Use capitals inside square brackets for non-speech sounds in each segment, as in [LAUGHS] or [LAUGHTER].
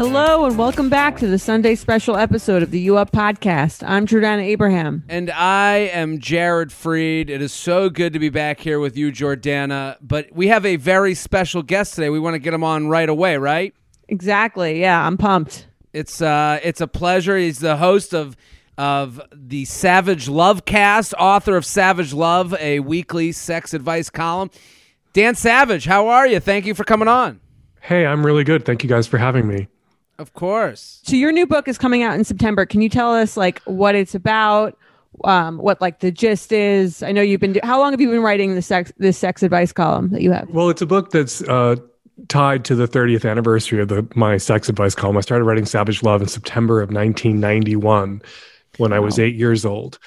Hello and welcome back to the Sunday special episode of the U Up podcast. I'm Jordana Abraham. And I am Jared Freid. It is so good to be back here with you, Jordana. But we have a very special guest today. We want to get him on right away, right? Exactly. Yeah, I'm pumped. It's uh it's a pleasure. He's the host of of the Savage Love Cast, author of Savage Love, a weekly sex advice column. Dan Savage, how are you? Thank you for coming on. Hey, I'm really good. Thank you guys for having me. Of course. So your new book is coming out in September. Can you tell us like what it's about? Um, what like the gist is? I know you've been. Do- How long have you been writing the sex this sex advice column that you have? Well, it's a book that's uh, tied to the 30th anniversary of the my sex advice column. I started writing Savage Love in September of 1991 when I was eight years old.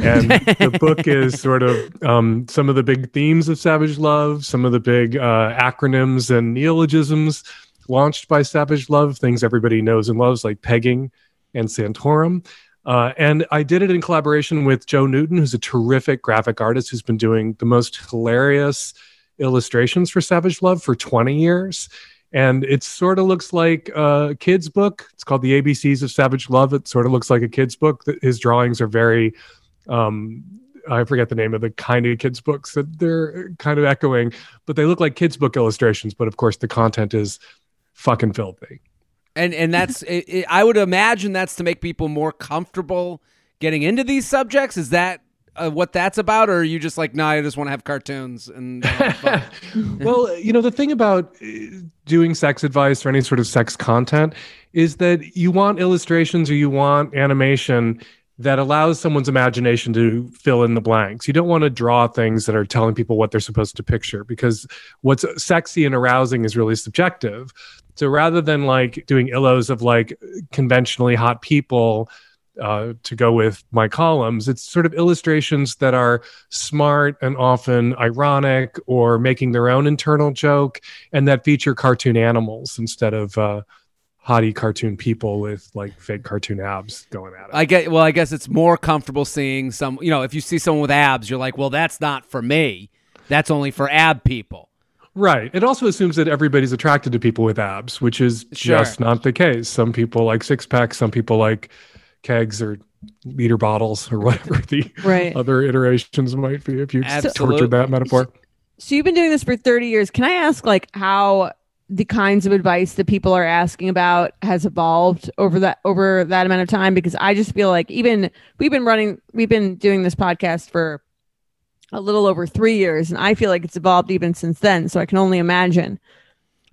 And the [LAUGHS] book is sort of um, some of the big themes of Savage Love, some of the big uh, acronyms and neologisms launched by Savage Love, things everybody knows and loves, like pegging and Santorum. Uh, and I did it in collaboration with Joe Newton, who's a terrific graphic artist who's been doing the most hilarious illustrations for Savage Love for 20 years. And it sort of looks like a kid's book. It's called The ABCs of Savage Love. It sort of looks like a kid's book. His drawings are very, um, I forget the name of the kind of kids' books that they're kind of echoing, but they look like kids' book illustrations. But of course, the content is fucking filthy. And and that's it, it, I would imagine that's to make people more comfortable getting into these subjects. Is that uh, what that's about, or are you just like, nah, I just want to have cartoons and? have [LAUGHS] well, you know, the thing about uh, doing sex advice or any sort of sex content is that you want illustrations or you want animation that allows someone's imagination to fill in the blanks. You don't want to draw things that are telling people what they're supposed to picture because what's sexy and arousing is really subjective. So rather than like doing illos of like conventionally hot people uh, to go with my columns, it's sort of illustrations that are smart and often ironic or making their own internal joke and that feature cartoon animals instead of uh, hottie cartoon people with like fake cartoon abs going at it. I get. Well, I guess it's more comfortable seeing some. You know, if you see someone with abs, you're like, well, that's not for me. That's only for ab people. Right. It also assumes that everybody's attracted to people with abs, which is Sure. just not the case. Some people like six packs, some people like kegs or liter bottles or [LAUGHS] whatever the Right. other iterations might be if you Absolutely. tortured that metaphor. So you've been doing this for 30 years. Can I ask like how the kinds of advice that people are asking about has evolved over that over that amount of time because I just feel like even we've been running we've been doing this podcast for a little over 3 years and I feel like it's evolved even since then so I can only imagine.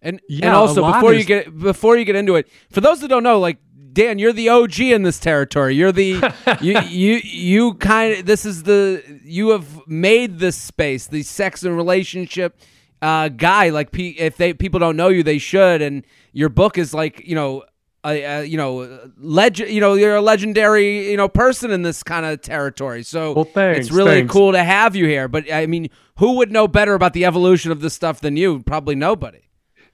And Yeah, and also lot before you get before you get into it, for those that don't know, like Dan, you're the OG in this territory. You're the [LAUGHS] you you you kind of this is the you have made this space, the sex and relationship uh, guy. Like pe- if they people don't know you, they should. And your book is like you know. A, a, you know, legend. You know, you're a legendary, you know, person in this kind of territory. So Well, thanks, it's really thanks. cool to have you here. But I mean, who would know better about the evolution of this stuff than you? Probably nobody.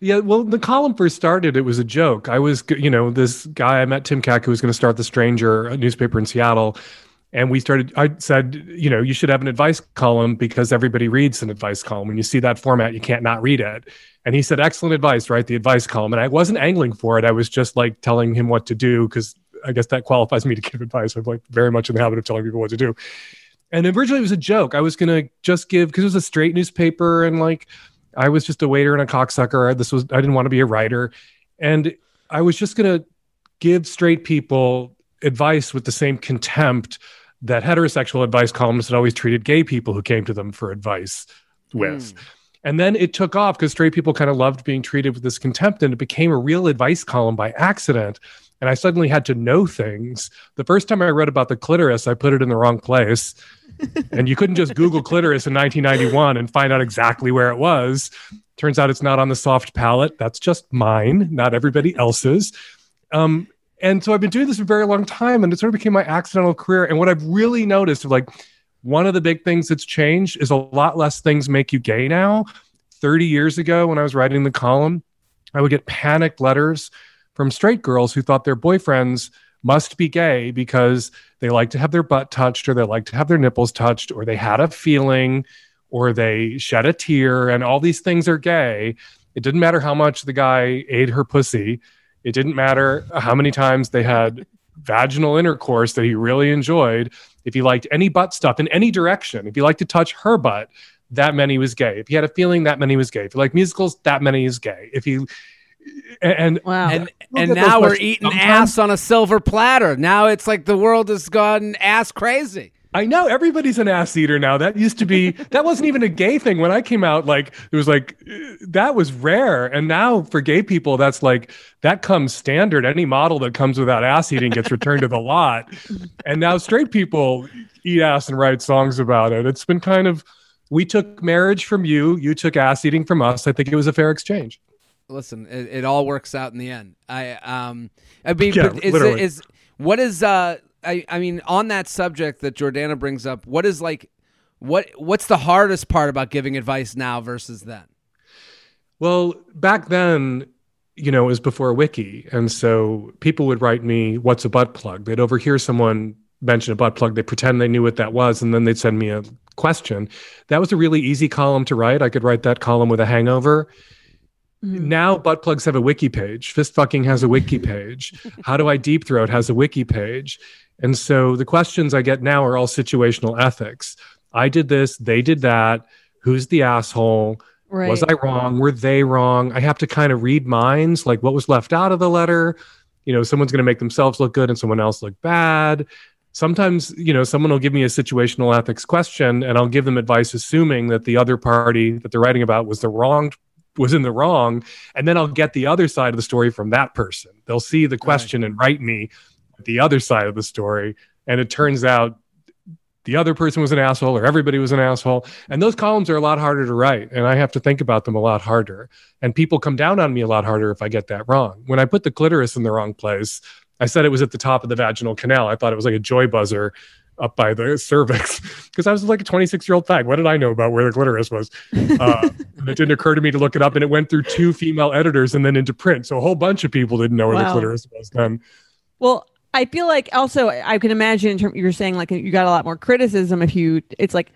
Yeah, well, the column first started, it was a joke. I was, you know, this guy I met, Tim Keck, who was going to start The Stranger, a newspaper in Seattle. And we started, I said, you know, you should have an advice column because everybody reads an advice column. When you see that format, you can't not read it. And he said, excellent advice, write the advice column. And I wasn't angling for it. I was just like telling him what to do because I guess that qualifies me to give [LAUGHS] advice. I'm like very much in the habit of telling people what to do. And originally it was a joke. I was to just give, because it was a straight newspaper and like, I was just a waiter and a cocksucker. This was I didn't want to be a writer. And I was just to give straight people advice with the same contempt that heterosexual advice columnists had always treated gay people who came to them for advice with. Mm. And then it took off because straight people kind of loved being treated with this contempt, and it became a real advice column by accident. And I suddenly had to know things. The first time I read about the clitoris, I put it in the wrong place. [LAUGHS] and you couldn't just Google clitoris in 1991 and find out exactly where it was. Turns out it's not on the soft palate. That's just mine, not everybody else's. Um, and so I've been doing this for a very long time, and it sort of became my accidental career. And what I've really noticed, like, one of the big things that's changed is a lot less things make you gay now. 30 years ago, when I was writing the column, I would get panicked letters from straight girls who thought their boyfriends must be gay because they like to have their butt touched or they like to have their nipples touched or they had a feeling or they shed a tear and all these things are gay. It didn't matter how much the guy ate her pussy. It didn't matter how many times they had vaginal intercourse that he really enjoyed. If he liked any butt stuff in any direction, if he liked to touch her butt, that many was gay. If he had a feeling, that many was gay. If he liked musicals, that many is gay. If he and wow. and, and now we're eating ass on a silver platter. Now it's like the world has gone ass crazy. I know everybody's an ass eater now. That used to be [LAUGHS] that wasn't even a gay thing when I came out. Like it was like that was rare, and now for gay people, that's like that comes standard. Any model that comes without ass eating gets returned to the lot, and now straight people eat ass and write songs about it. It's been kind of we took marriage from you, you took ass eating from us. I think it was a fair exchange listen, it, it, all works out in the end. I um, I mean, yeah, is, is what is uh, I I mean, on that subject that Jordana brings up, what is like, what what's the hardest part about giving advice now versus then? Well, back then, you know, it was before Wiki, and so people would write me, "What's a butt plug?" They'd overhear someone mention a butt plug, they pretend they knew what that was, and then they'd send me a question. That was a really easy column to write. I could write that column with a hangover. Mm. Now butt plugs have a wiki page. Fist fucking has a wiki page. [LAUGHS] How do I deep throat has a wiki page. And so the questions I get now are all situational ethics. I did this, they did that. Who's the asshole? Right. Was I wrong? Were they wrong? I have to kind of read minds, like what was left out of the letter. You know, someone's going to make themselves look good and someone else look bad. Sometimes, you know, someone will give me a situational ethics question and I'll give them advice assuming that the other party that they're writing about was the wrong was in the wrong and then i'll get the other side of the story from that person. They'll see the question right. and write me the other side of the story and it turns out the other person was an asshole or everybody was an asshole and those columns are a lot harder to write and i have to think about them a lot harder and people come down on me a lot harder if i get that wrong. When i put the clitoris in the wrong place i said it was at the top of the vaginal canal. I thought it was like a joy buzzer up by the cervix [LAUGHS] because I was like a 26 year old fag. What did I know about where the clitoris was? [LAUGHS] Uh, it didn't occur to me to look it up, and it went through two female editors and then into print. So a whole bunch of people didn't know where wow. the clitoris was then. Well, I feel like also I can imagine in terms you're saying like you got a lot more criticism if you it's like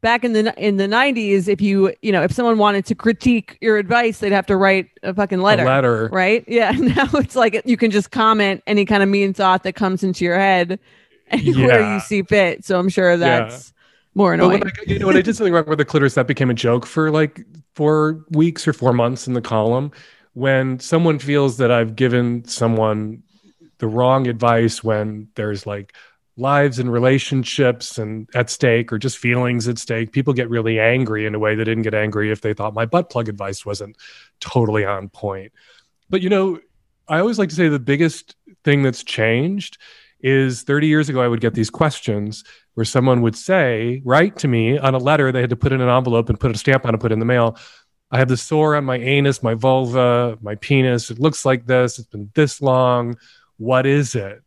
back in the in the 90s if you you know if someone wanted to critique your advice they'd have to write a fucking letter a letter right [LAUGHS] yeah now it's like you can just comment any kind of mean thought that comes into your head [LAUGHS] anywhere yeah. you see fit. So I'm sure that's yeah. more annoying. When I, you know, when I did something wrong with the clitoris, that became a joke for like four weeks or four months in the column. When someone feels that I've given someone the wrong advice when there's like lives and relationships and at stake or just feelings at stake people get really angry in a way they didn't get angry if they thought my butt plug advice wasn't totally on point but you know i always like to say the biggest thing that's changed is 30 years ago, I would get these questions where someone would say, write to me on a letter they had to put in an envelope and put a stamp on and put in the mail. I have the sore on my anus, my vulva, my penis. It looks like this. It's been this long. What is it?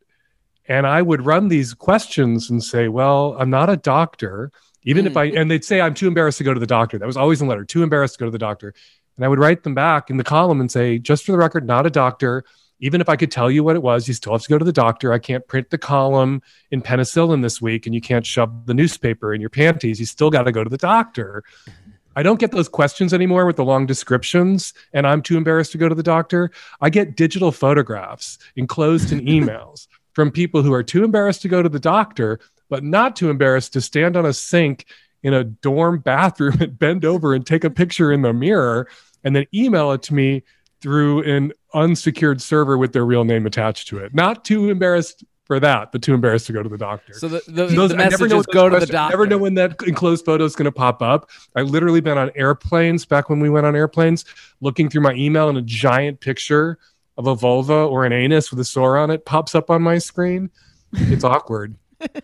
And I would run these questions and say, well, I'm not a doctor. Even mm. if I, and they'd say, I'm too embarrassed to go to the doctor. That was always in the letter, too embarrassed to go to the doctor. And I would write them back in the column and say, just for the record, not a doctor even if I could tell you what it was, you still have to go to the doctor. I can't print the column in penicillin this week, and you can't shove the newspaper in your panties. You still got to go to the doctor. [LAUGHS] I don't get those questions anymore with the long descriptions, and I'm too embarrassed to go to the doctor. I get digital photographs enclosed in [LAUGHS] emails from people who are too embarrassed to go to the doctor, but not too embarrassed to stand on a sink in a dorm bathroom [LAUGHS] and bend over and take a picture in the mirror and then email it to me through an unsecured server with their real name attached to it. Not too embarrassed for that, but too embarrassed to go to the doctor. So the, the, Those- the I never message know is go those to the questions- I doctor. never know when that enclosed photo is going to pop up. I literally been on airplanes back when we went on airplanes, looking through my email, and a giant picture of a vulva or an anus with a sore on it pops up on my screen. It's awkward. [LAUGHS]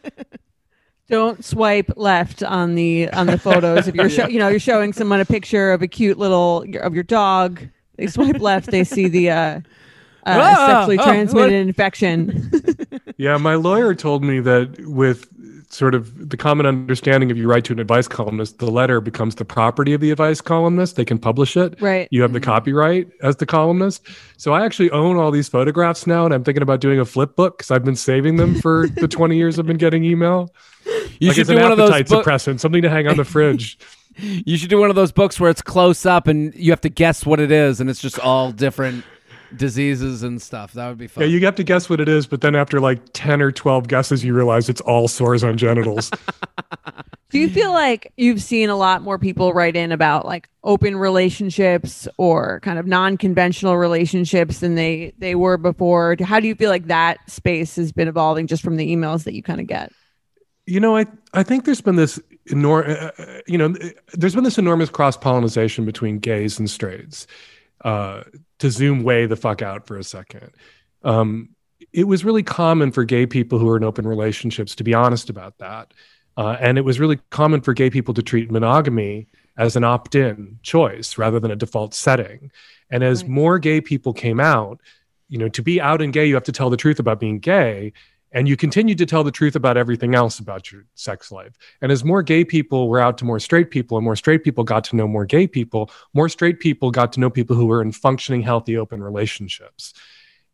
Don't swipe left on the on the photos if you're [LAUGHS] show, you know you're showing someone a picture of a cute little of your dog. They swipe left, they see the uh, [LAUGHS] uh, Ah, sexually ah, transmitted what- infection. [LAUGHS] Yeah, my lawyer told me that with sort of the common understanding if you write to an advice columnist, the letter becomes the property of the advice columnist. They can publish it. right. You have the copyright as the columnist. So I actually own all these photographs now, and I'm thinking about doing a flip book because I've been saving them for the [LAUGHS] 20 years I've been getting email. You like should it's do an one of those. appetite book- suppressant, something to hang on the fridge. You should do one of those books where it's close up and you have to guess what it is, and it's just all different diseases and stuff. That would be fun. yeah, you have to guess what it is, but then after like 10 or 12 guesses, you realize it's all sores on genitals. [LAUGHS] Do you feel like you've seen a lot more people write in about like open relationships or kind of non-conventional relationships than they they were before? How do you feel like that space has been evolving just from the emails that you kind of get? you know, I I think there's been this enormous, uh, uh, you know, there's been this enormous cross pollination between gays and straights. Uh, to zoom way the fuck out for a second, um, it was really common for gay people who are in open relationships to be honest about that, uh, and it was really common for gay people to treat monogamy as an opt-in choice rather than a default setting. And as Right. more gay people came out, you know, to be out and gay, you have to tell the truth about being gay and you continued to tell the truth about everything else about your sex life. And as more gay people were out to more straight people, and more straight people got to know more gay people, more straight people got to know people who were in functioning, healthy, open relationships.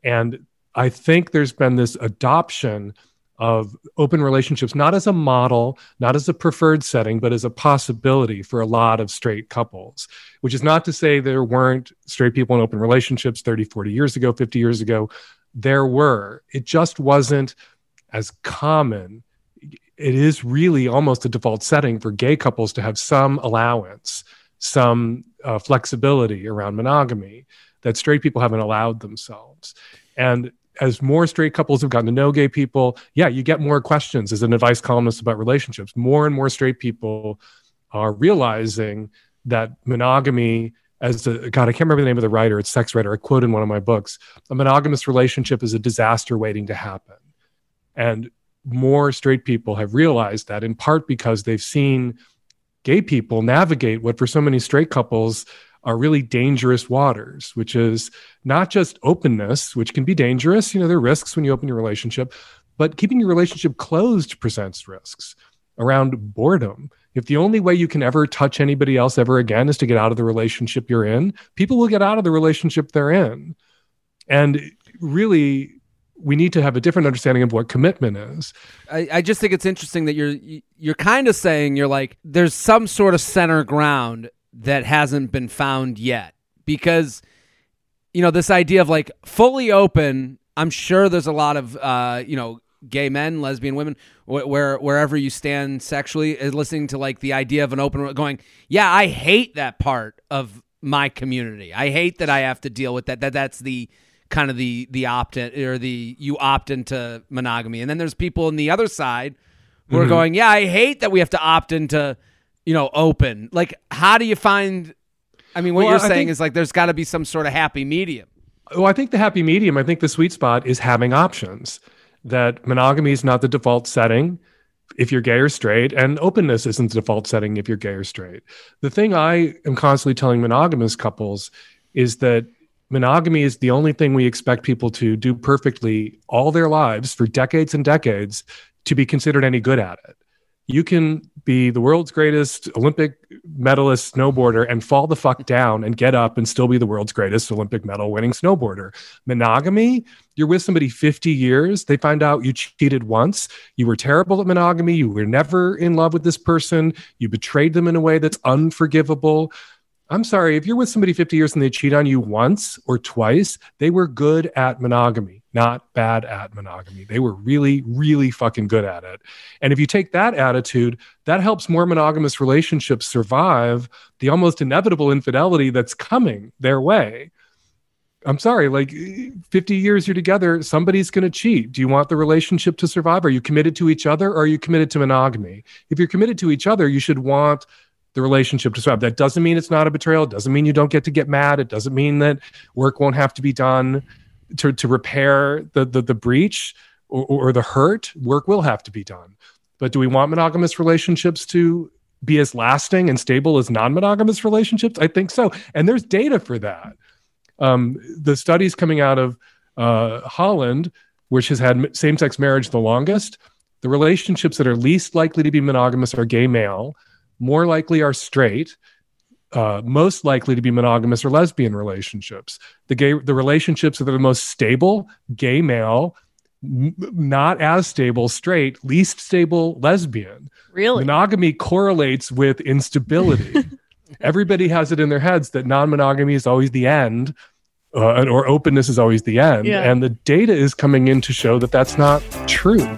And I think there's been this adoption of open relationships, not as a model, not as a preferred setting, but as a possibility for a lot of straight couples, which is not to say there weren't straight people in open relationships 30, 40 years ago, 50 years ago. There were. It just wasn't as common. It is really almost a default setting for gay couples to have some allowance, some uh, flexibility around monogamy that straight people haven't allowed themselves. And as more straight couples have gotten to know gay people, yeah, you get more questions as an advice columnist about relationships. More and more straight people are realizing that monogamy as a god, I can't remember the name of the writer, it's sex writer. I quote in one of my books, a monogamous relationship is a disaster waiting to happen. And more straight people have realized that in part because they've seen gay people navigate what for so many straight couples are really dangerous waters, which is not just openness, which can be dangerous. You know, there are risks when you open your relationship, but keeping your relationship closed presents risks around boredom. If the only way you can ever touch anybody else ever again is to get out of the relationship you're in, people will get out of the relationship they're in. And really, we need to have a different understanding of what commitment is. I, I just think it's interesting that you're you're kind of saying you're like there's some sort of center ground that hasn't been found yet because you know this idea of like fully open i'm sure there's a lot of uh you know gay men lesbian women wh- where wherever you stand sexually is listening to like the idea of an open going yeah i hate that part of my community. I hate that i have to deal with that that that's the kind of the the opt in or the you opt into monogamy. And then there's people on the other side who are mm-hmm. going yeah i hate that we have to opt into you know open. Like how do you find i mean what Well, you're I saying think- is like there's got to be some sort of happy medium. Well, I think the happy medium, I think the sweet spot is having options. That monogamy is not the default setting if you're gay or straight, and openness isn't the default setting if you're gay or straight. The thing I am constantly telling monogamous couples is that monogamy is the only thing we expect people to do perfectly all their lives for decades and decades to be considered any good at it. You can be the world's greatest Olympic medalist snowboarder and fall the fuck down and get up and still be the world's greatest Olympic medal winning snowboarder. Monogamy, you're with somebody 50 years, they find out you cheated once, you were terrible at monogamy, you were never in love with this person, you betrayed them in a way that's unforgivable. I'm sorry, if you're with somebody 50 years and they cheat on you once or twice, they were good at monogamy, not bad at monogamy. They were really, really fucking good at it. And if you take that attitude, that helps more monogamous relationships survive the almost inevitable infidelity that's coming their way. I'm sorry, like 50 years you're together, somebody's going to cheat. Do you want the relationship to survive? Are you committed to each other or are you committed to monogamy? If you're committed to each other, you should want the relationship to survive. That doesn't mean it's not a betrayal. It doesn't mean you don't get to get mad. It doesn't mean that work won't have to be done to, to repair the, the, the breach or, or the hurt. Work will have to be done. But do we want monogamous relationships to be as lasting and stable as non-monogamous relationships? I think so. And there's data for that. Um, the studies coming out of uh, Holland, which has had same-sex marriage the longest, the relationships that are least likely to be monogamous are gay male, more likely are straight, uh, most likely to be monogamous or lesbian relationships. The gay the relationships that are the most stable, gay male, m- not as stable, straight, least stable, lesbian. Really? Monogamy correlates with instability. [LAUGHS] Everybody has it in their heads that non-monogamy is always the end. Uh, or openness is always the end. Yeah. And the data is coming in to show that that's not true.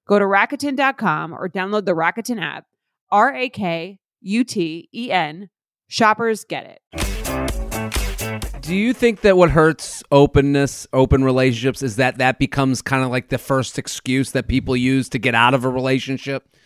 Go to Rakuten.com or download the Rakuten app. R A K U T E N. Shoppers get it. Do you think that what hurts openness, open relationships, is that that becomes kind of like the first excuse that people use to get out of a relationship?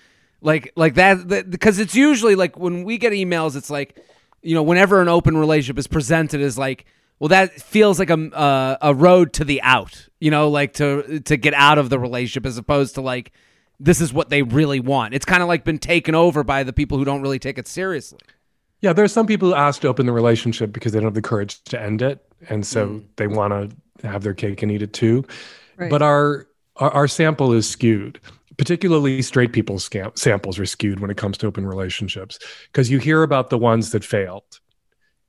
Like, like that, because it's usually like when we get emails, it's like, you know, whenever an open relationship is presented as like, well, that feels like a uh, a road to the out, you know, like to to get out of the relationship, as opposed to like this is what they really want. It's kind of like been taken over by the people who don't really take it seriously. Yeah, there's some people who ask to open the relationship because they don't have the courage to end it, and so they want to have their cake and eat it too. Right. But our, our our sample is skewed. Particularly, straight people's scam- samples are skewed when it comes to open relationships because you hear about the ones that failed.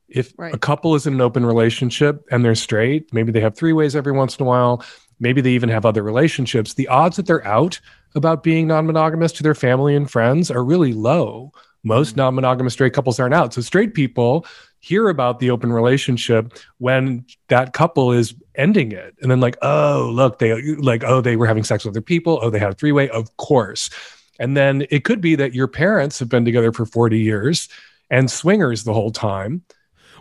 If Right. a couple is in an open relationship and they're straight, maybe they have three ways every once in a while. Maybe they even have other relationships. The odds that they're out about being non-monogamous to their family and friends are really low. Most mm-hmm. non-monogamous straight couples aren't out. So straight people hear about the open relationship when that couple is ending it. And then like, oh, look, they like, oh, they were having sex with other people. Oh, they had a three-way, of course. And then it could be that your parents have been together for 40 years and swingers the whole time.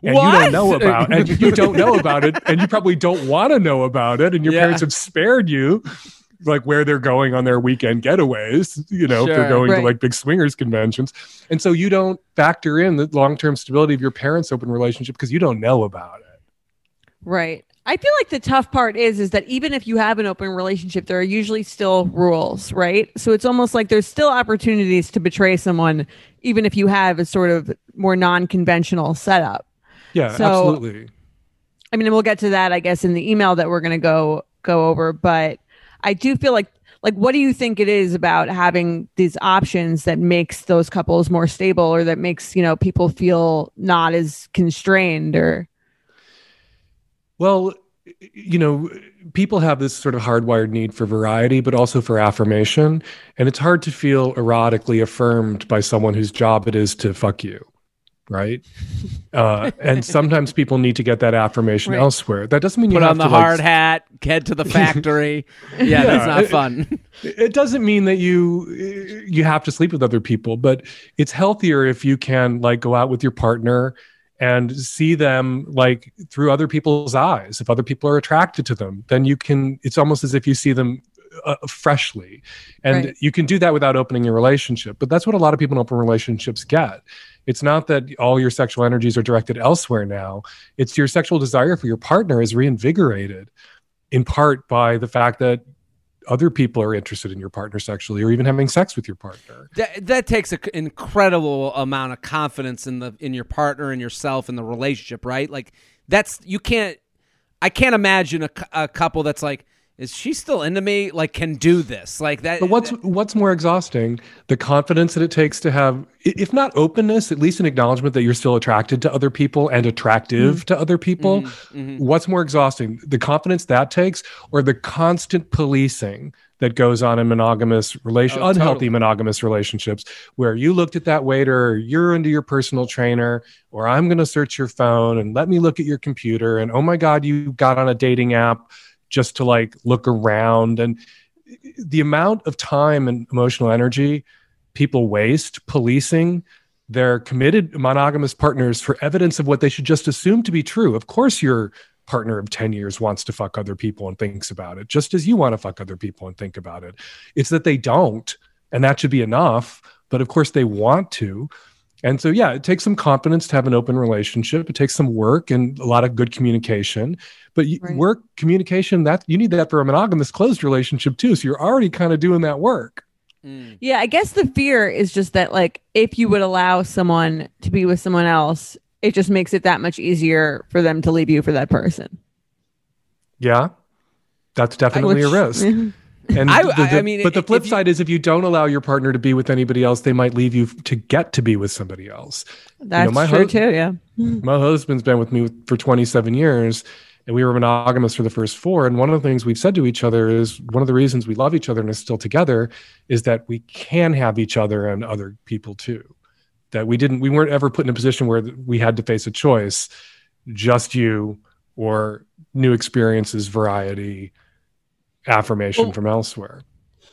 And you don't know about and you don't know about it and you probably don't want to know about it and your Yeah. parents have spared you like where they're going on their weekend getaways, you know, if they're going Right. to like big swingers conventions. And so you don't factor in the long term stability of your parents' open relationship because you don't know about it. Right. I feel like the tough part is is that even if you have an open relationship, there are usually still rules, right? So it's almost like there's still opportunities to betray someone, even if you have a sort of more non-conventional setup. Yeah, So- absolutely. I mean, we'll get to that, I guess, in the email that we're going to go go over. But I do feel like, like, what do you think it is about having these options that makes those couples more stable, or that makes you know people feel not as constrained, or Well, you know, people have this sort of hardwired need for variety, but also for affirmation. And it's hard to feel erotically affirmed by someone whose job it is to fuck you. Right. [LAUGHS] Uh, and sometimes people need to get that affirmation Right. elsewhere. That doesn't mean you Put on the to, like, hard hat, head to the [LAUGHS] factory. yeah, that's not it- fun. it doesn't mean that you you have to sleep with other people but it's healthier if you can like go out with your partner and see them like through other people's eyes if other people are attracted to them then you can it's almost as if you see them uh, freshly and Right. you can do that without opening your relationship but that's what a lot of people in open relationships get it's not that all your sexual energies are directed elsewhere now it's your sexual desire for your partner is reinvigorated in part by the fact that other people are interested in your partner sexually or even having sex with your partner. That, that takes an incredible amount of confidence in the in your partner and yourself and the relationship, right? Like that's you can't. I can't imagine a, a couple that's like, is she still into me? Like, can do this? Like that. But what's what's more exhausting? The confidence that it takes to have if not openness, at least an acknowledgement that you're still attracted to other people and attractive to other people. Mm-hmm. What's more exhausting? The confidence that takes or the constant policing that goes on in monogamous relation Oh, unhealthy totally. monogamous relationships where you looked at that waiter or you're into your personal trainer or I'm going to search your phone and let me look at your computer and oh my god you got on a dating app just to like look around and the amount of time and emotional energy people waste policing their committed monogamous partners for evidence of what they should just assume to be true. Of course, your partner of 10 years wants to fuck other people and thinks about it, just as you want to fuck other people and think about it. It's that they don't, and that should be enough. But of course, they want to. And so, yeah, it takes some confidence to have an open relationship. It takes some work and a lot of good communication. But Right. work communication that you need that for a monogamous closed relationship too. So you're already kind of doing that work. Mm. Yeah, I guess the fear is just that like if you would allow someone to be with someone else, it just makes it that much easier for them to leave you for that person. Yeah, that's definitely a Which- risk. [LAUGHS] And I- the- I- mean, but the flip you- side is if you don't allow your partner to be with anybody else, they might leave you to get to be with somebody else. That's my true hus- too. Yeah. My husband's been with me for 27 years, and we were monogamous for the first four. And one of the things we've said to each other is one of the reasons we love each other and are still together is that we can have each other and other people too. That we didn't, we weren't ever put in a position where we had to face a choice, just you or new experiences, variety, affirmation Well- from elsewhere.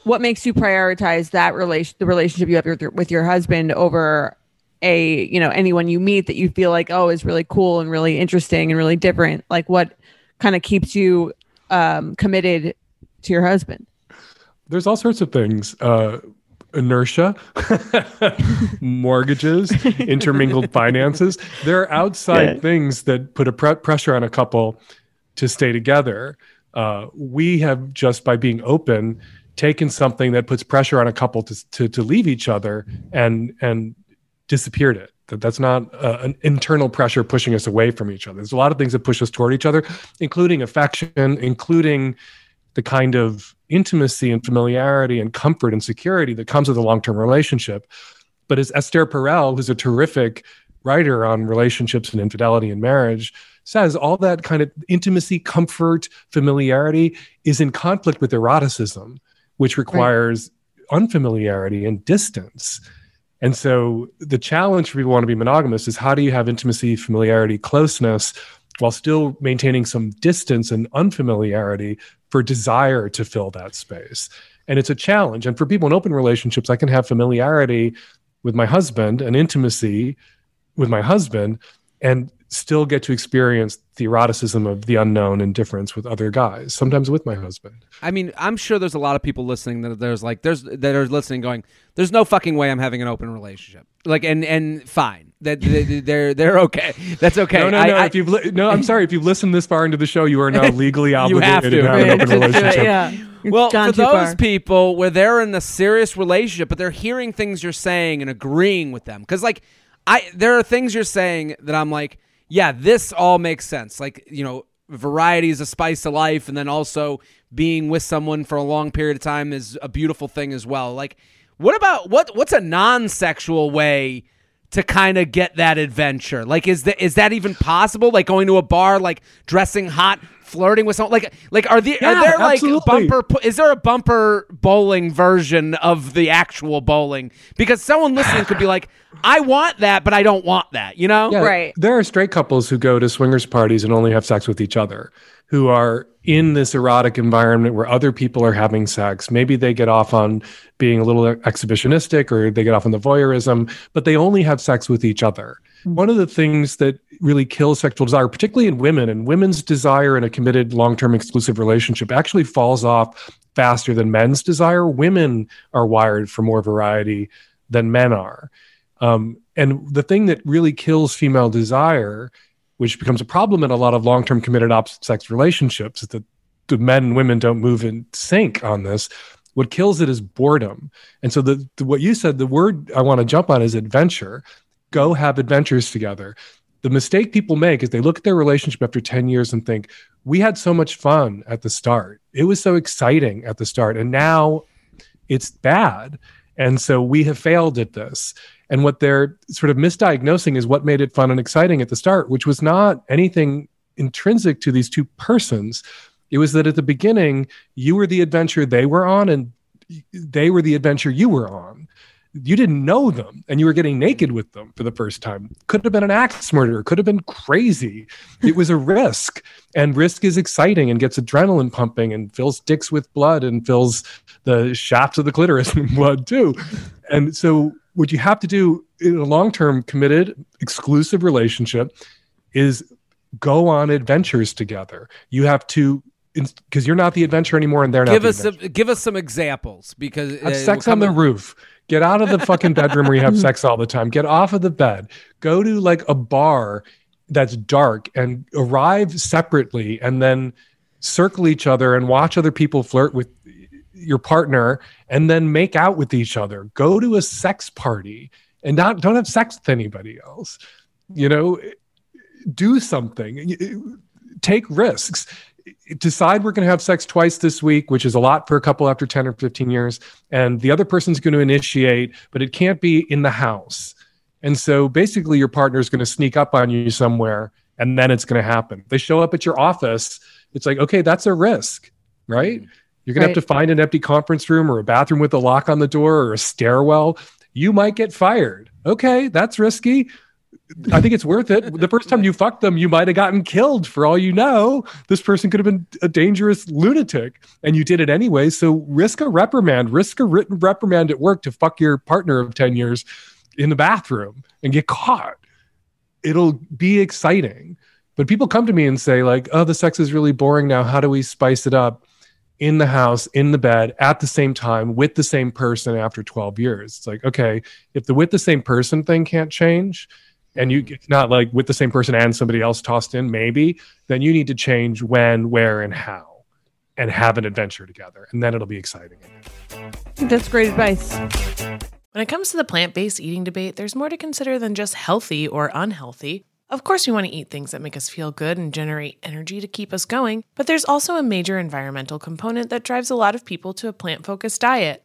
What makes you prioritize that relation, the relationship you have with your, with your husband over a you know anyone you meet that you feel like oh is really cool and really interesting and really different? Like what kind of keeps you um, committed to your husband? There's all sorts of things. Uh, inertia, [LAUGHS] mortgages, [LAUGHS] intermingled finances. There are outside Yeah. things that put a pre- pressure on a couple to stay together. Uh, we have just by being open taken something that puts pressure on a couple to to, to leave each other and and disappeared it. That that's not uh, an internal pressure pushing us away from each other. There's a lot of things that push us toward each other, including affection, including the kind of intimacy and familiarity and comfort and security that comes with a long-term relationship. But as Esther Perel, who's a terrific writer on relationships and infidelity and marriage, says all that kind of intimacy, comfort, familiarity is in conflict with eroticism, which requires unfamiliarity and distance. And so the challenge for people who want to be monogamous is how do you have intimacy, familiarity, closeness while still maintaining some distance and unfamiliarity for desire to fill that space. And it's a challenge. And for people in open relationships, I can have familiarity with my husband and intimacy with my husband and still get to experience the eroticism of the unknown and difference with other guys, sometimes with my husband. I mean, I'm sure there's a lot of people listening that there's like there's that are listening going, there's no fucking way I'm having an open relationship. Like and and fine. That they, they're they're okay. That's okay. No, no, I- no. I- if you've li- no, I'm sorry. If you've listened this far into the show, you are now [LAUGHS] legally obligated have to, to. have an open relationship. yeah. Well, gone for those far. people where they're in a serious relationship, but they're hearing things you're saying and agreeing with them, because like I, there are things you're saying that I'm like, yeah, this all makes sense. Like you know, variety is a spice of life, and then also being with someone for a long period of time is a beautiful thing as well. Like, what about what? What's a non-sexual way? To kind of get that adventure? Like, is that is that even possible? Like going to a bar, like dressing hot, flirting with someone. Like, like are the are Yeah, there like bumper? Is there a bumper bowling version of the actual bowling? Because someone listening could be like, I want that, but I don't want that. You know? Yeah, Right. There are straight couples who go to swingers parties and only have sex with each other, who are in this erotic environment where other people are having sex. Maybe they get off on being a little exhibitionistic or they get off on the voyeurism, but they only have sex with each other. One of the things that really kills sexual desire, particularly in women, and women's desire in a committed long term exclusive relationship actually falls off faster than men's desire. Women are wired for more variety than men are. Um, and the thing that really kills female desire, which becomes a problem in a lot of long term committed opposite sex relationships, that the men and women don't move in sync on this. What kills it is boredom. And so, the, the what you said, the word I want to jump on is adventure. Go have adventures together. The mistake people make is they look at their relationship after 10 years and think, we had so much fun at the start. It was so exciting at the start. And now it's bad. And so we have failed at this. And what they're sort of misdiagnosing is what made it fun and exciting at the start, which was not anything intrinsic to these two persons. It was that at the beginning, you were the adventure they were on, and they were the adventure you were on. You didn't know them, and you were getting naked with them for the first time. Could have been an axe murder, could have been crazy. It was a [LAUGHS] risk, and risk is exciting and gets adrenaline pumping and fills dicks with blood and fills the shafts of the clitoris [LAUGHS] with blood too. And so, what you have to do in a long term, committed, exclusive relationship is go on adventures together. You have to, because you're not the adventure anymore, and they're not. Give us some, give us some examples because uh, sex on the roof. Get out of the fucking bedroom where you have [LAUGHS] sex all the time. Get off of the bed. Go to like a bar that's dark and arrive separately and then circle each other and watch other people flirt with your partner and then make out with each other. Go to a sex party and not don't have sex with anybody else. You know, do something. Take risks decide we're going to have sex twice this week, which is a lot for a couple after 10 or 15 years. And the other person's going to initiate, but it can't be in the house. And so basically, your partner is going to sneak up on you somewhere, and then it's going to happen. They show up at your office. It's like, okay, that's a risk, right? Mm-hmm. You're going to have to find an empty conference room or a bathroom with a lock on the door or a stairwell. You might get fired. Okay, that's risky. I think it's worth it. The first time you fucked them, you might have gotten killed for all you know. This person could have been a dangerous lunatic and you did it anyway. So risk a reprimand, risk a written reprimand at work to fuck your partner of 10 years in the bathroom and get caught. It'll be exciting. But people come to me and say, like, oh, the sex is really boring now. How do we spice it up? In the house, in the bed, at the same time, with the same person after 12 years. It's like, okay, if the with the same person thing can't change, and you it's not like with the same person and somebody else tossed in maybe then you need to change when where and how and have an adventure together and then it'll be exciting That's great advice. When it comes to the plant based eating debate, there's more to consider than just healthy or unhealthy. Of course, we want to eat things that make us feel good and generate energy to keep us going, but there's also a major environmental component that drives a lot of people to a plant focused diet.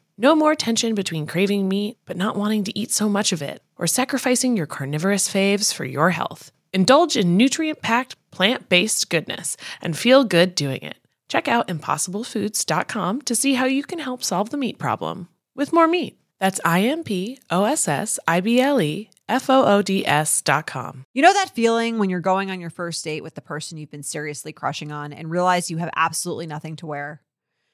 No more tension between craving meat but not wanting to eat so much of it, or sacrificing your carnivorous faves for your health. Indulge in nutrient packed, plant based goodness and feel good doing it. Check out impossiblefoods.com to see how you can help solve the meat problem with more meat. That's I M P O S S I B L E F O O D S dot com. You know that feeling when you're going on your first date with the person you've been seriously crushing on and realize you have absolutely nothing to wear?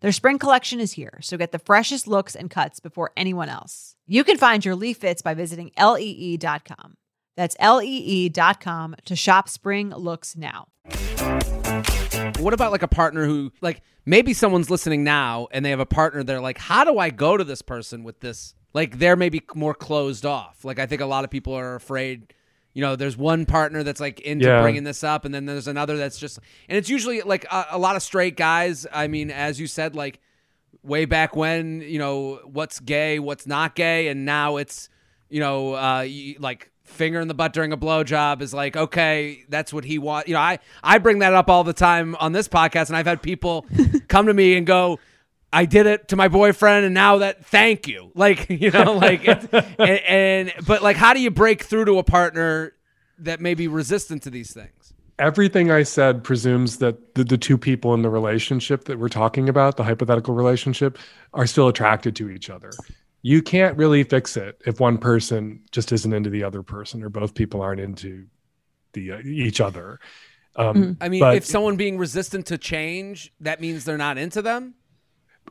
Their spring collection is here, so get the freshest looks and cuts before anyone else. You can find your Lee fits by visiting lee.com. That's lee.com to shop spring looks now. What about like a partner who like maybe someone's listening now and they have a partner they're like how do I go to this person with this like they're maybe more closed off. Like I think a lot of people are afraid you know, there's one partner that's like into Yeah. bringing this up, and then there's another that's just, and it's usually like a, a lot of straight guys. I mean, as you said, like way back when, you know, what's gay, what's not gay, and now it's, you know, uh, y- like finger in the butt during a blowjob is like, okay, that's what he wants. You know, I I bring that up all the time on this podcast, and I've had people [LAUGHS] come to me and go. I did it to my boyfriend, and now that thank you, [LAUGHS] like you know, like, it's, [LAUGHS] and, and but like, how do you break through to a partner that may be resistant to these things? everything I said presumes that the, the two people in the relationship that we're talking about, the hypothetical relationship, are still attracted to each other. You can't really fix it if one person just isn't into the other person, or both people aren't into the uh, each other. Um, I mean, But- if someone being resistant to change, that means they're not into them.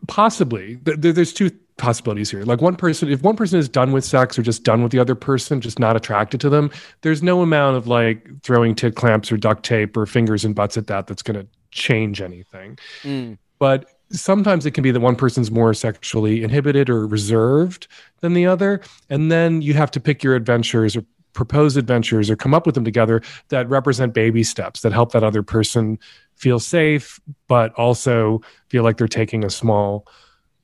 Possibly. Th- th- there's two possibilities here. Like one person if one person is done with sex or just done with the other person just not attracted to them there's no amount of like throwing tit clamps or duct tape or fingers and butts at that that's going to change anything. Mm. but sometimes it can be that one person's more sexually inhibited or reserved than the other and then you have to pick your adventures or propose adventures or come up with them together that represent baby steps that help that other person feel safe but also feel like they're taking a small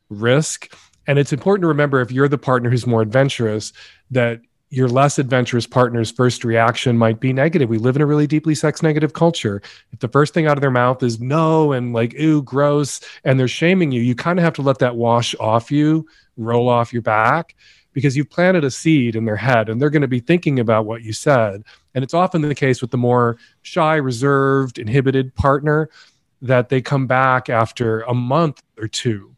risk and it's important to remember if you're the partner who's more adventurous that your less adventurous partner's first reaction might be negative. We live in a really deeply sex negative culture. If the first thing out of their mouth is no and like, ooh, gross, and they're shaming you, you kind of have to let that wash off you, roll off your back, because you've planted a seed in their head and they're going to be thinking about what you said. And it's often the case with the more shy, reserved, inhibited partner that they come back after a month or two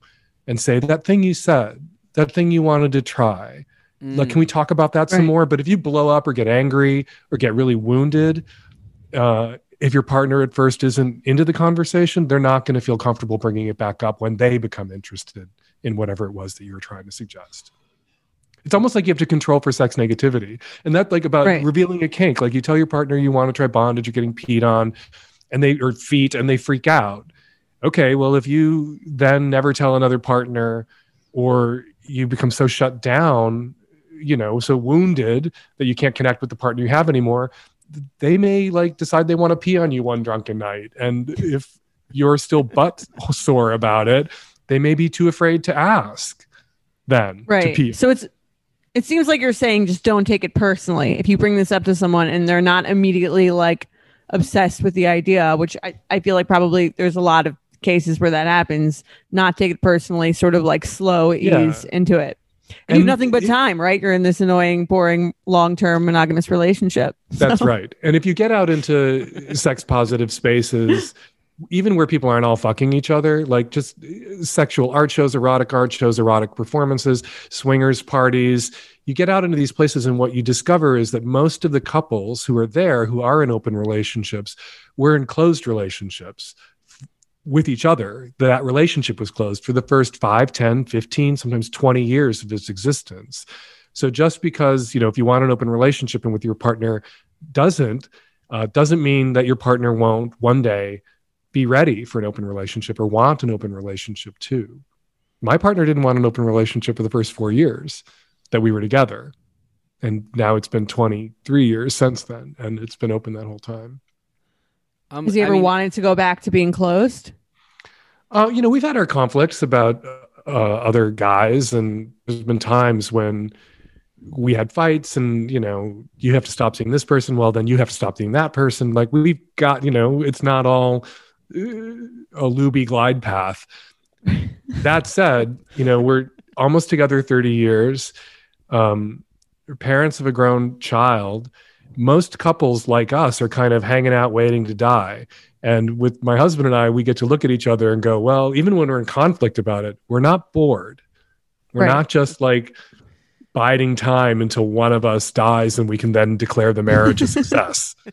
and say, that thing you said, that thing you wanted to try. Like, can we talk about that some more? But if you blow up or get angry or get really wounded, uh, if your partner at first isn't into the conversation, they're not going to feel comfortable bringing it back up when they become interested in whatever it was that you were trying to suggest. It's almost like you have to control for sex negativity. And that like about Right. revealing a kink. Like you tell your partner you want to try bondage, you're getting peed on, and they or feet and they freak out. Okay, well, if you then never tell another partner or you become so shut down, you know, so wounded that you can't connect with the partner you have anymore, they may like decide they want to pee on you one drunken night. And if you're still butt sore about it, they may be too afraid to ask then to Right. pee. So it's it seems like you're saying just don't take it personally. If you bring this up to someone and they're not immediately like obsessed with the idea, which I, I feel like probably there's a lot of cases where that happens, not take it personally, sort of like slow Yeah. ease into it. And, you have nothing but it- time, right? You're in this annoying, boring, long term monogamous relationship. That's So- right. And if you get out into sex positive spaces, even where people aren't all fucking each other, like just uh, sexual art shows, erotic art shows, erotic performances, swingers parties, you get out into these places, and what you discover is that most of the couples who are there, who are in open relationships, were in closed relationships with each other. That relationship was closed for the first 5, 10, 15, sometimes 20 years of its existence So just because, you know, if you want an open relationship and with your partner doesn't, uh, doesn't mean that your partner won't one day be ready for an open relationship or want an open relationship too. My partner didn't want an open relationship for the first four years that we were together. And now it's been 23 years since then, and it's been open that whole time. Um, Has he I ever mean, wanted to go back to being closed? Uh, you know, we've had our conflicts about uh, other guys, and there's been times when we had fights, and you know, you have to stop seeing this person. Well, then you have to stop seeing that person. Like we've got, you know, it's not all a luby glide path. that said, you know, we're almost together 30 years. Um, parents of a grown child. Most couples like us are kind of hanging out waiting to die. And with my husband and I, we get to look at each other and go, well, even when we're in conflict about it, we're not bored. We're Right. not just like biding time until one of us dies and we can then declare the marriage a success. [LAUGHS]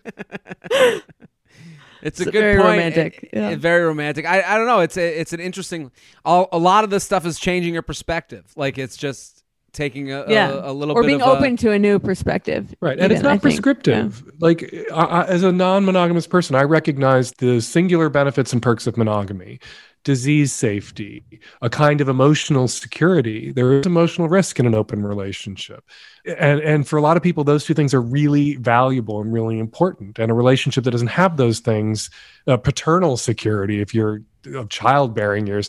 It's a It's good very point. romantic, It- yeah. it- very romantic. I, I don't know. It's a, it's an interesting. A, a lot of this stuff is changing your perspective. Like it's just taking a, Yeah. a, a little or bit being of open A, to a new perspective. Right. And it's even, I not think. prescriptive. Like, I, I, as a non monogamous person, I recognize the singular benefits and perks of monogamy disease safety, a kind of emotional security. There is emotional risk in an open relationship. And, and for a lot of people, those two things are really valuable and really important. And a relationship that doesn't have those things, uh, paternal security, if you're of childbearing years,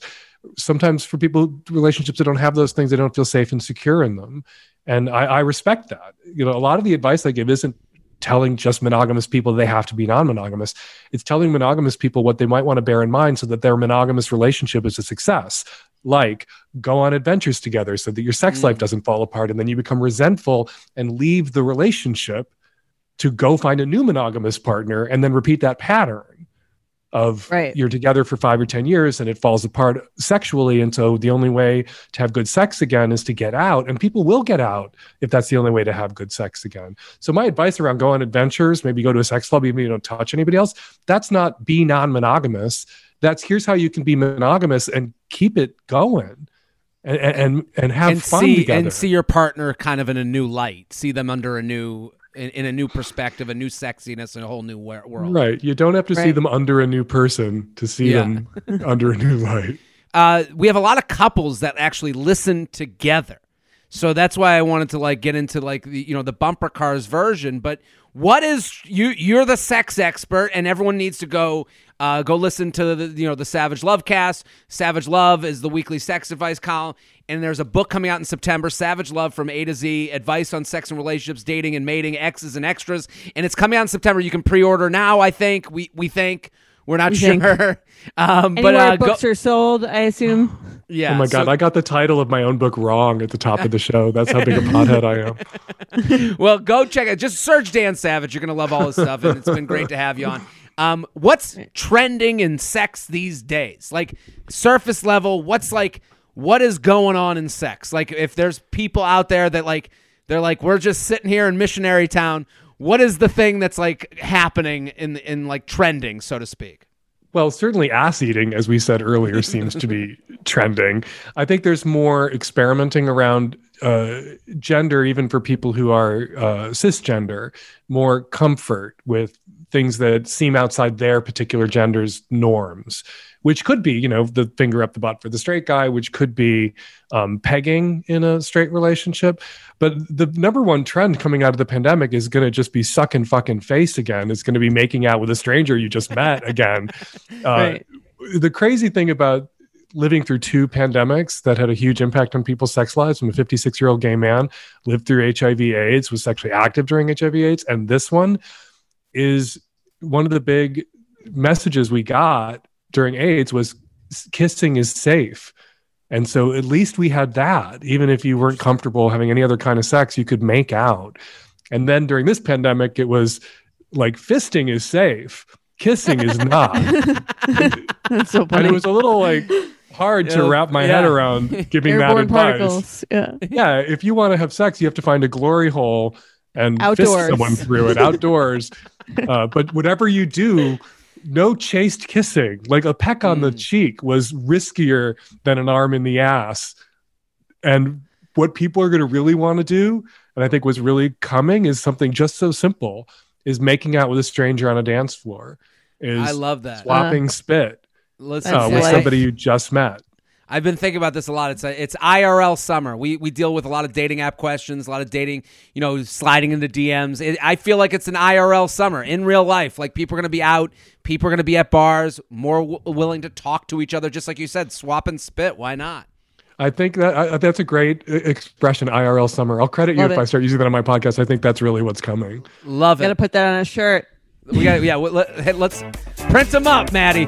sometimes for people relationships that don't have those things they don't feel safe and secure in them and I, I respect that you know a lot of the advice i give isn't telling just monogamous people they have to be non-monogamous. It's telling monogamous people what they might want to bear in mind so that their monogamous relationship is a success. Like go on adventures together so that your sex Mm. life doesn't fall apart and then you become resentful and leave the relationship to go find a new monogamous partner and then repeat that pattern of Right. you're together for five or 10 years and it falls apart sexually. And so the only way to have good sex again is to get out. And people will get out if that's the only way to have good sex again. So my advice around go on adventures, maybe go to a sex club, even if you don't touch anybody else, that's not be non monogamous. That's here's how you can be monogamous and keep it going. And, and and have and fun see together. and see your partner kind of in a new light. See them under a new in, in a new perspective, a new sexiness, and a whole new world. Right. You don't have to see them under a new person to see Yeah. them [LAUGHS] under a new light. uh, we have a lot of couples that actually listen together. So that's why I wanted to like get into like the you know the bumper cars version. But what is you? You're the sex expert, and everyone needs to go uh, go listen to the you know the Savage Lovecast. Savage Love is the weekly sex advice column, and there's a book coming out in September. Savage Love from A to Z: Advice on Sex and Relationships, Dating and Mating, exes and Extras, and it's coming out in September. You can pre-order now. I think we we think. We're not We sure, think. [LAUGHS] um, but Anywhere uh, go, books are sold, I assume. [SIGHS] yeah. oh my so- god, I got the title of my own book wrong at the top of the show. That's how big a pothead I am. [LAUGHS] Well, go check it. Just search Dan Savage. You're gonna love all his stuff, and it's been great to have you on. Um, what's trending in sex these days? Like surface level, what's like what is going on in sex? Like if there's people out there that like they're like we're just sitting here in missionary town. What is the thing that's like happening in in like trending, so to speak? Well, certainly ass eating, as we said earlier, seems to be [LAUGHS] trending. I think there's more experimenting around uh, gender, even for people who are uh, cisgender, more comfort with things that seem outside their particular gender's norms, which could be, you know, the finger up the butt for the straight guy, which could be um, pegging in a straight relationship. But the number one trend coming out of the pandemic is going to just be sucking fucking face again. It's going to be making out with a stranger you just met again. [LAUGHS] Uh, Right. The crazy thing about living through two pandemics that had a huge impact on people's sex lives. I'm a 56 year old gay man, lived through HIV AIDS, was sexually active during HIV AIDS. And this one is one of the big messages we got during AIDS was kissing is safe. And so at least we had that. Even if you weren't comfortable having any other kind of sex, you could make out. And then during this pandemic, it was like fisting is safe, kissing is not. [LAUGHS] That's so funny. and it was a little like hard to wrap my yeah. head around [LAUGHS] giving that Airborne advice. particles. Yeah. Yeah, if you want to have sex, you have to find a glory hole and Outdoors. fist someone through it outdoors. [LAUGHS] uh, but whatever you do, no chaste kissing. Like a peck on the Mm. cheek was riskier than an arm in the ass. And what people are going to really want to do, and I think what's really coming is something just so simple: is making out with a stranger on a dance floor. Is I love that. swapping spit uh, with sick. somebody you just met. I've been thinking about this a lot. It's a, it's IRL summer. We we deal with a lot of dating app questions, a lot of dating, you know, sliding into DMs. It, I feel like it's an IRL summer in real life. Like people are going to be out, people are going to be at bars, more w- willing to talk to each other. Just like you said, swap and spit. Why not? I think that I, that's a great uh, expression, IRL summer. I'll credit you Love if. I start using that on my podcast. I think that's really what's coming. Love it. Got to put that on a shirt. We got yeah. Let, let, let's print them up, Maddie.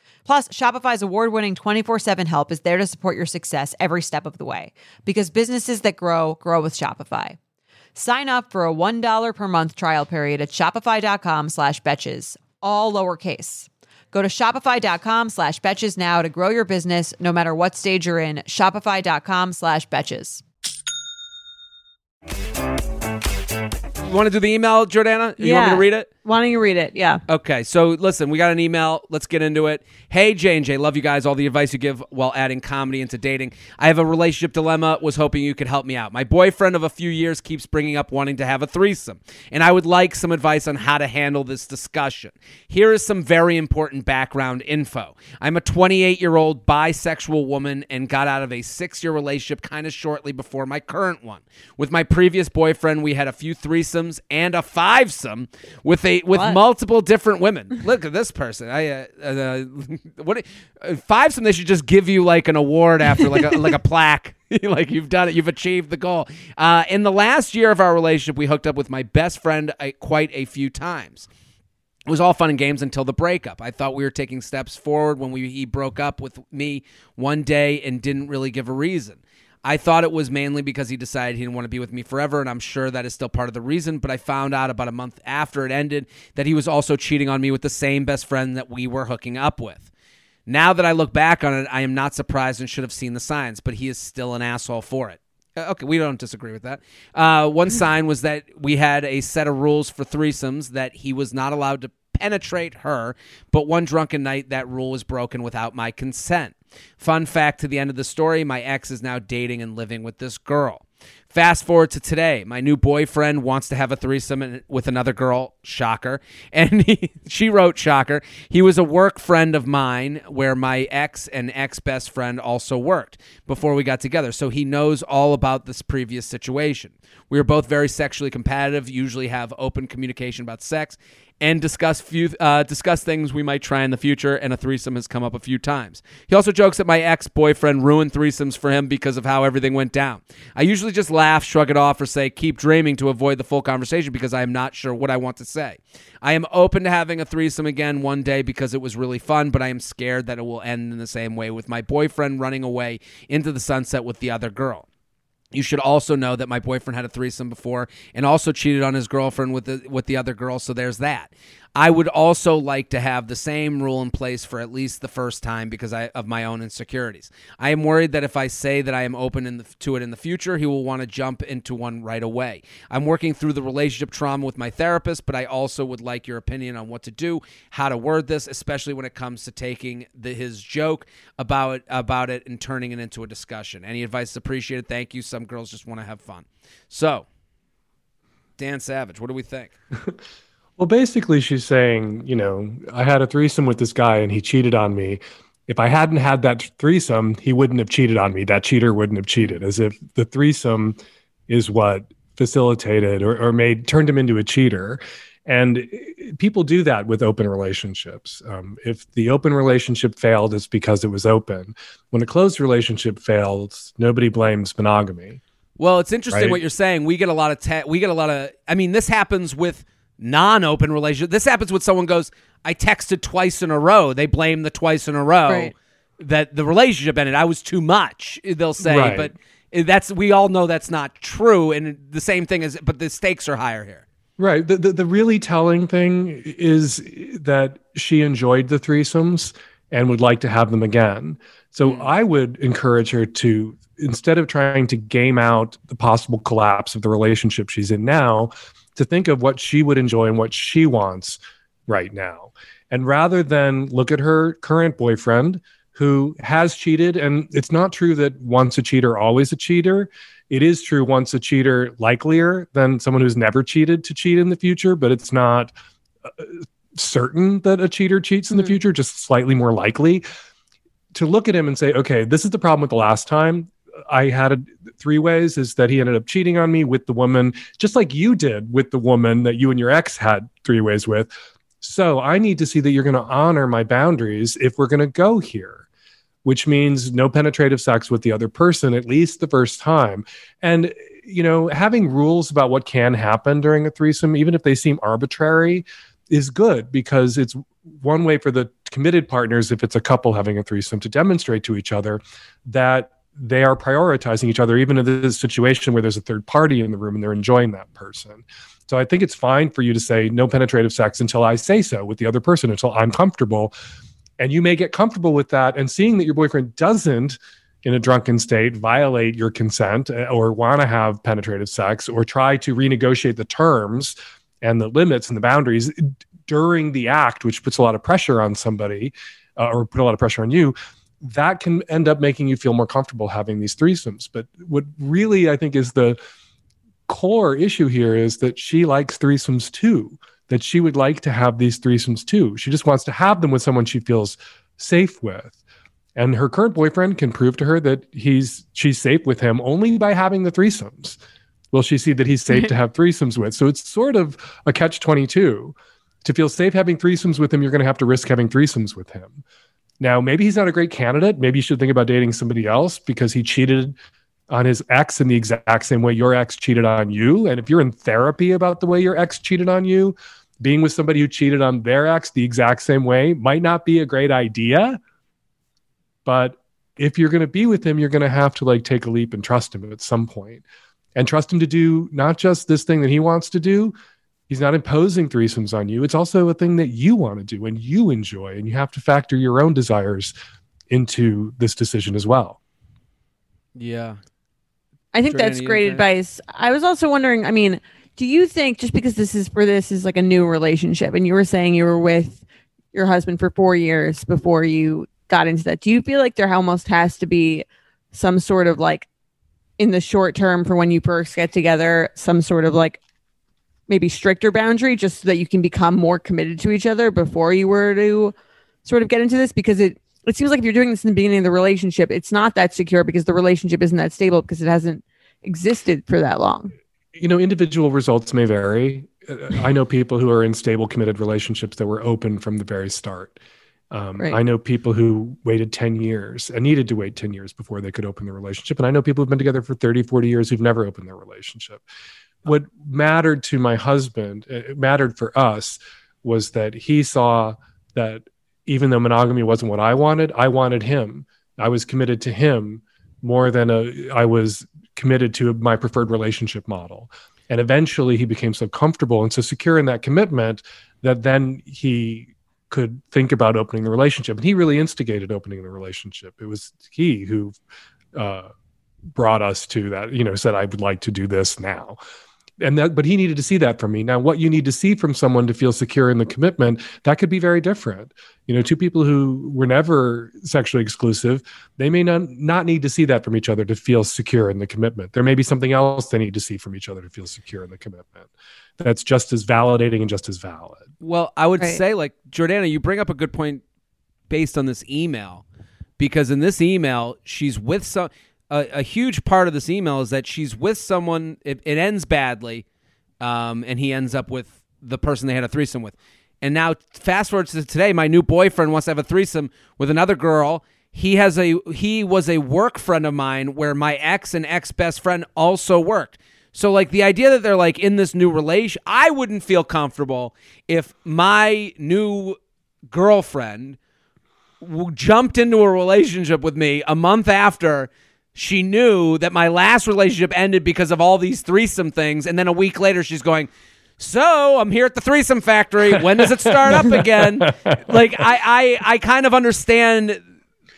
Plus, Shopify's award winning 24 7 help is there to support your success every step of the way because businesses that grow, grow with Shopify. Sign up for a $1 per month trial period at shopify.com slash betches, all lowercase. Go to shopify.com slash betches now to grow your business no matter what stage you're in. Shopify.com slash betches. You want to do the email, Jordana? You want me to read it? Don't you read it? Yeah. Okay, so listen, we got an email. Let's get into it. Hey J and J, love you guys. All the advice you give while adding comedy into dating. I have a relationship dilemma. Was hoping you could help me out. My boyfriend of a few years keeps bringing up wanting to have a threesome, and I would like some advice on how to handle this discussion. Here is some very important background info. I'm a 28 year old bisexual woman and got out of a six year relationship kind of shortly before my current one. With my previous boyfriend, we had a few threesomes and a fivesome with a with What? multiple different women. [LAUGHS] Look at this person. I uh, uh, [LAUGHS] what uh, fivesome? They should just give you like an award after like a [LAUGHS] like a plaque. like you've done it, you've achieved the goal. Uh, in the last year of our relationship, we hooked up with my best friend uh, quite a few times. It was all fun and games until the breakup. I thought we were taking steps forward when we he broke up with me one day and didn't really give a reason. I thought it was mainly because he decided he didn't want to be with me forever, and I'm sure that is still part of the reason. But I found out about a month after it ended that he was also cheating on me with the same best friend that we were hooking up with. Now that I look back on it, I am not surprised and should have seen the signs, but he is still an asshole for it. Uh, Okay, we don't disagree with that. Uh, one sign was that we had a set of rules for threesomes that he was not allowed to penetrate her, but one drunken night that rule was broken without my consent. Fun fact to the end of the story my ex is now dating and living with this girl. Fast forward to today. My new boyfriend wants to have a threesome with another girl. Shocker. [LAUGHS] And he, she wrote, Shocker. He was a work friend of mine where my ex and ex best friend also worked before we got together. So he knows all about this previous situation. We are both very sexually competitive, usually have open communication about sex, and discuss few uh, discuss things we might try in the future. And a threesome has come up a few times. He also jokes that my ex boyfriend ruined threesomes for him because of how everything went down. I usually just laugh, shrug it off, or say keep dreaming to avoid the full conversation because I am not sure what I want to say. I am open to having a threesome again one day because it was really fun, but I am scared that it will end in the same way with my boyfriend running away into the sunset with the other girl. You should also know that my boyfriend had a threesome before and also cheated on his girlfriend with the with the other girl, so there's that. I would also like to have the same rule in place for at least the first time because I, of my own insecurities. I am worried that if I say that I am open the, to it in the future, he will want to jump into one right away. I'm working through the relationship trauma with my therapist, but I also would like your opinion on what to do, how to word this, especially when it comes to taking the, his joke about about it and turning it into a discussion. Any advice is appreciated. Thank you. Some girls just want to have fun. So, Dan Savage, what do we think? [LAUGHS] Well, basically, she's saying, you know, I had a threesome with this guy and he cheated on me. If I hadn't had that threesome, he wouldn't have cheated on me. That cheater wouldn't have cheated, as if the threesome is what facilitated or, or made turned him into a cheater. And people do that with open relationships. Um, if the open relationship failed, it's because it was open. When a closed relationship fails, nobody blames monogamy. Well, it's interesting right? what you're saying. We get a lot of te- we get a lot of. I mean, this happens with non-open relationship. This happens when someone goes, "I texted twice in a row." They blame the twice in a row right. that the relationship ended. I was too much. They'll say, right. but that's we all know that's not true. And the same thing is, but the stakes are higher here. Right. The, the, the really telling thing is that she enjoyed the threesomes and would like to have them again. So mm. I would encourage her to instead of trying to game out the possible collapse of the relationship she's in now, to think of what she would enjoy and what she wants right now. And rather than look at her current boyfriend who has cheated, and it's not true that once a cheater, always a cheater. It is true once a cheater, likelier than someone who's never cheated to cheat in the future, but it's not uh, certain that a cheater cheats in mm-hmm. the future, just slightly more likely. To look at him and say, okay, this is the problem with the last time. I had a, three ways is that he ended up cheating on me with the woman, just like you did with the woman that you and your ex had three ways with. So I need to see that you're going to honor my boundaries if we're going to go here, which means no penetrative sex with the other person, at least the first time. And, you know, having rules about what can happen during a threesome, even if they seem arbitrary, is good because it's one way for the committed partners, if it's a couple having a threesome, to demonstrate to each other that they are prioritizing each other, even in this situation where there's a third party in the room and they're enjoying that person. So I think it's fine for you to say no penetrative sex until I say so with the other person, until I'm comfortable. And you may get comfortable with that. And seeing that your boyfriend doesn't, in a drunken state, violate your consent eh, or want to have penetrative sex or try to renegotiate the terms and the limits and the boundaries during the act, which puts a lot of pressure on somebody uh, or put a lot of pressure on you that can end up making you feel more comfortable having these threesomes. But what really I think is the core issue here is that she likes threesomes too, that she would like to have these threesomes too. She just wants to have them with someone she feels safe with. And her current boyfriend can prove to her that he's she's safe with him only by having the threesomes. Will she see that he's safe to [LAUGHS] have threesomes with? So it's sort of a catch 22. To feel safe having threesomes with him, you're going to have to risk having threesomes with him. Now, maybe he's not a great candidate. Maybe you should think about dating somebody else because he cheated on his ex in the exact same way your ex cheated on you. And if you're in therapy about the way your ex cheated on you, being with somebody who cheated on their ex the exact same way might not be a great idea. But if you're going to be with him, you're going to have to like take a leap and trust him at some point and trust him to do not just this thing that he wants to do, He's not imposing threesomes on you. It's also a thing that you want to do and you enjoy, and you have to factor your own desires into this decision as well. Yeah. I think that's great advice. I was also wondering, I mean, do you think just because this is for this is like a new relationship and you were saying you were with your husband for 4 years before you got into that. Do you feel like there almost has to be some sort of like in the short term for when you first get together some sort of like maybe stricter boundary just so that you can become more committed to each other before you were to sort of get into this because it it seems like if you're doing this in the beginning of the relationship it's not that secure because the relationship isn't that stable because it hasn't existed for that long you know individual results may vary Uh, i know people who are in stable committed relationships that were open from the very start um, Right. I know people who waited 10 years and needed to wait 10 years before they could open the relationship. And I know people who've been together for 30, 40 years who've never opened their relationship. What mattered to my husband, uh, it mattered for us, was that he saw that even though monogamy wasn't what I wanted, I wanted him. I was committed to him more than a, I was committed to my preferred relationship model. And eventually he became so comfortable and so secure in that commitment that then he could think about opening the relationship. And he really instigated opening the relationship. It was he who uh, brought us to that, you know, said, I would like to do this now. And that, but he needed to see that from me. Now, what you need to see from someone to feel secure in the commitment, that could be very different. You know, two people who were never sexually exclusive, they may not, not need to see that from each other to feel secure in the commitment. There may be something else they need to see from each other to feel secure in the commitment. That's just as validating and just as valid. Well, I would Right. say, like, Jordana, you bring up a good point based on this email, because in this email, she's with some. A, a huge part of this email is that she's with someone. It, it ends badly, um, and he ends up with the person they had a threesome with. And now, fast forward to today, my new boyfriend wants to have a threesome with another girl. He has a he was a work friend of mine where my ex and ex best friend also worked. So like the idea that they're like in this new relation, I wouldn't feel comfortable if my new girlfriend jumped into a relationship with me a month after she knew that my last relationship ended because of all these threesome things and then a week later she's going so i'm here at the threesome factory. When does it start up again? [LAUGHS] Like i i, I kind of understand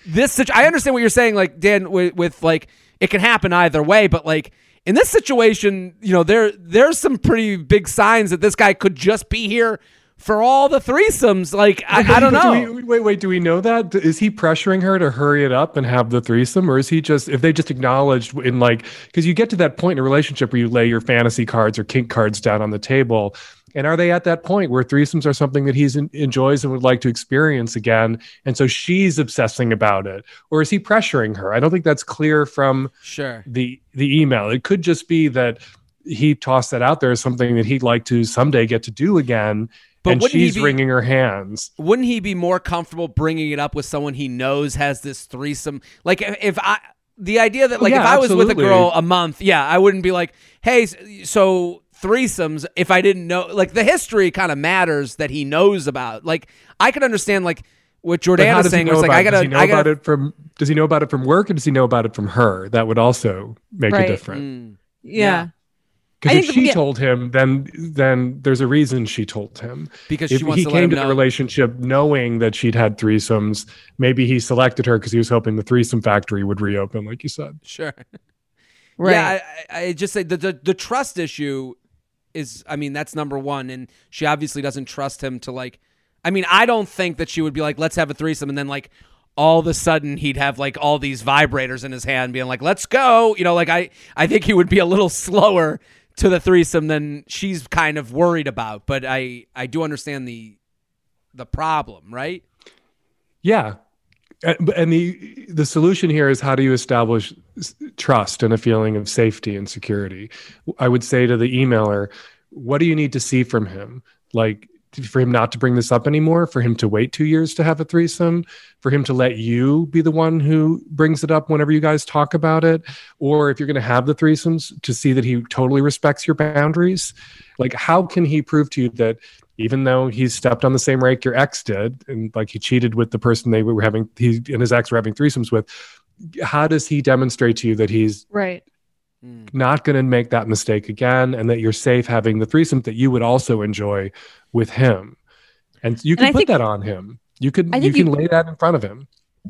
this situ- i understand what you're saying like dan with, with like it can happen either way but like in this situation you know there there's some pretty big signs that this guy could just be here for all the threesomes like i, I don't Do know we- wait, wait. Do we know that? Is he pressuring her to hurry it up and have the threesome, or is he just if they just acknowledged in like because you get to that point in a relationship where you lay your fantasy cards or kink cards down on the table, and are they at that point where threesomes are something that he's enjoys and would like to experience again, and so she's obsessing about it, or is he pressuring her? I don't think that's clear from sure the the email. It could just be that he tossed that out there as something that he'd like to someday get to do again. But and wouldn't he she's be- wringing her hands. wouldn't he be more comfortable bringing it up with someone he knows has this threesome? Like if, if I the idea that Oh, like yeah, if I was with a girl a month, yeah, I wouldn't be like, "Hey, so threesomes if I didn't know like the history kind of matters that he knows about. Like I could understand like what But how Jordana's does he saying know was like I it? got does to he know I about got it from does he know about it from work or does he know about it from her? That would also make Right. a difference. Mm. yeah, Because if she yeah. told him, then then there's a reason she told him. because If she wants he to came him to the relationship knowing that she'd had threesomes, maybe he selected her because he was hoping the threesome factory would reopen, like you said. Sure. [LAUGHS] right. Yeah, I, I I just say the, the the trust issue is. I mean, that's number one, and she obviously doesn't trust him to like. I mean, I don't think that she would be like, "Let's have a threesome," and then like all of a sudden he'd have like all these vibrators in his hand, being like, "Let's go," you know. Like I I think he would be a little [LAUGHS] slower to the threesome than she's kind of worried about. But I I do understand the the problem, right? Yeah. And, the the solution here is how do you establish trust and a feeling of safety and security? I would say to the emailer, what do you need to see from him? Like for him not to bring this up anymore, for him to wait two years to have a threesome, for him to let you be the one who brings it up whenever you guys talk about it, or if you're going to have the threesomes, to see that he totally respects your boundaries. Like, how can he prove to you that even though he's stepped on the same rake your ex did, and like he cheated with the person they were having, he and his ex were having threesomes with, how does he demonstrate to you that he's right. Mm. not going to make that mistake again and that you're safe having the threesome that you would also enjoy with him? And you can I put think- that on him. You could you can you- lay that in front of him.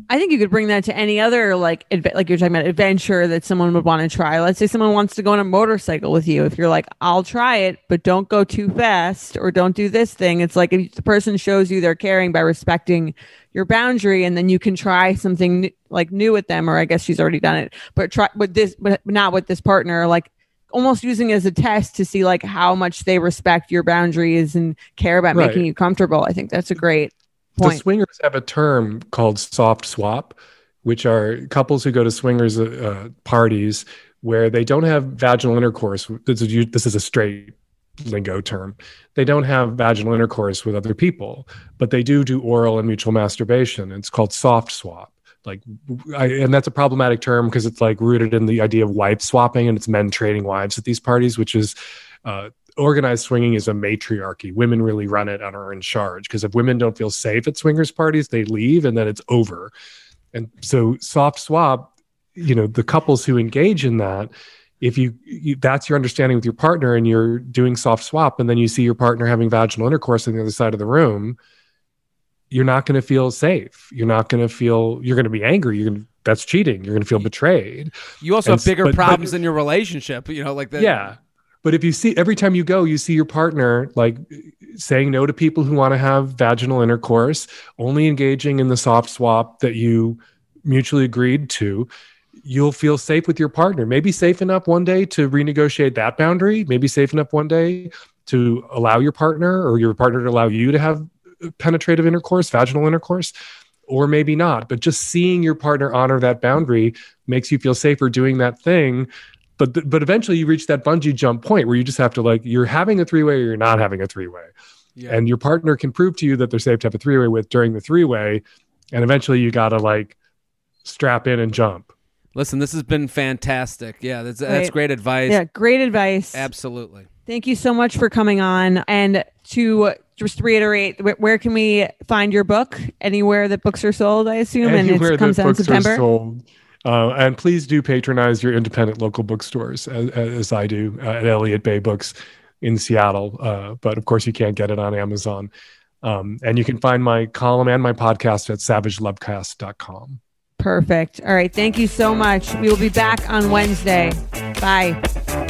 I think you could bring that to any other like adve- like you're talking about adventure that someone would want to try. Let's say someone wants to go on a motorcycle with you. If you're like, I'll try it, but don't go too fast or don't do this thing. It's like if the person shows you they're caring by respecting your boundary, and then you can try something n- like new with them. Or I guess she's already done it, but try with this, but not with this partner. Like almost using it as a test to see like how much they respect your boundaries and care about Right. making you comfortable. I think that's a great The swingers have a term called soft swap, which are couples who go to swingers uh, parties where they don't have vaginal intercourse. This is, this is a straight lingo term. They don't have vaginal intercourse with other people, but they do do oral and mutual masturbation. It's called soft swap. Like, I, and that's a problematic term because it's like rooted in the idea of wife swapping and it's men trading wives at these parties, which is uh, organized swinging is a matriarchy. Women really run it and are in charge because if women don't feel safe at swingers parties, they leave and then it's over. And so soft swap, you know, the couples who engage in that, if you, you that's your understanding with your partner and you're doing soft swap and then you see your partner having vaginal intercourse on the other side of the room, you're not going to feel safe. You're not going to feel you're going to be angry. You're going to that's cheating. You're going to feel betrayed. You also And have bigger but- but- problems in your relationship. You know, like that. Yeah. But if you see every time you go, you see your partner like saying no to people who want to have vaginal intercourse, only engaging in the soft swap that you mutually agreed to, you'll feel safe with your partner. Maybe safe enough one day to renegotiate that boundary, maybe safe enough one day to allow your partner or your partner to allow you to have penetrative intercourse, vaginal intercourse, or maybe not. But just seeing your partner honor that boundary makes you feel safer doing that thing. But th- but eventually you reach that bungee jump point where you just have to like you're having a three way or you're not having a three way, Yeah. and your partner can prove to you that they're safe to have a three way with during the three way, and eventually you gotta like strap in and jump. Listen, this has been fantastic. Yeah, that's that's great advice. Yeah, great advice. Absolutely. Thank you so much for coming on. And to just reiterate, where can we find your book? Anywhere that books are sold, I assume, and Anywhere it comes that out in books are September. Uh, and please do patronize your independent local bookstores, as, as I do uh, at Elliott Bay Books in Seattle. Uh, but of course, you can't get it on Amazon. Um, and you can find my column and my podcast at savagelovecast.com. Perfect. All right. Thank you so much. We will be back on Wednesday. Bye.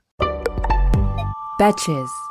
Betches.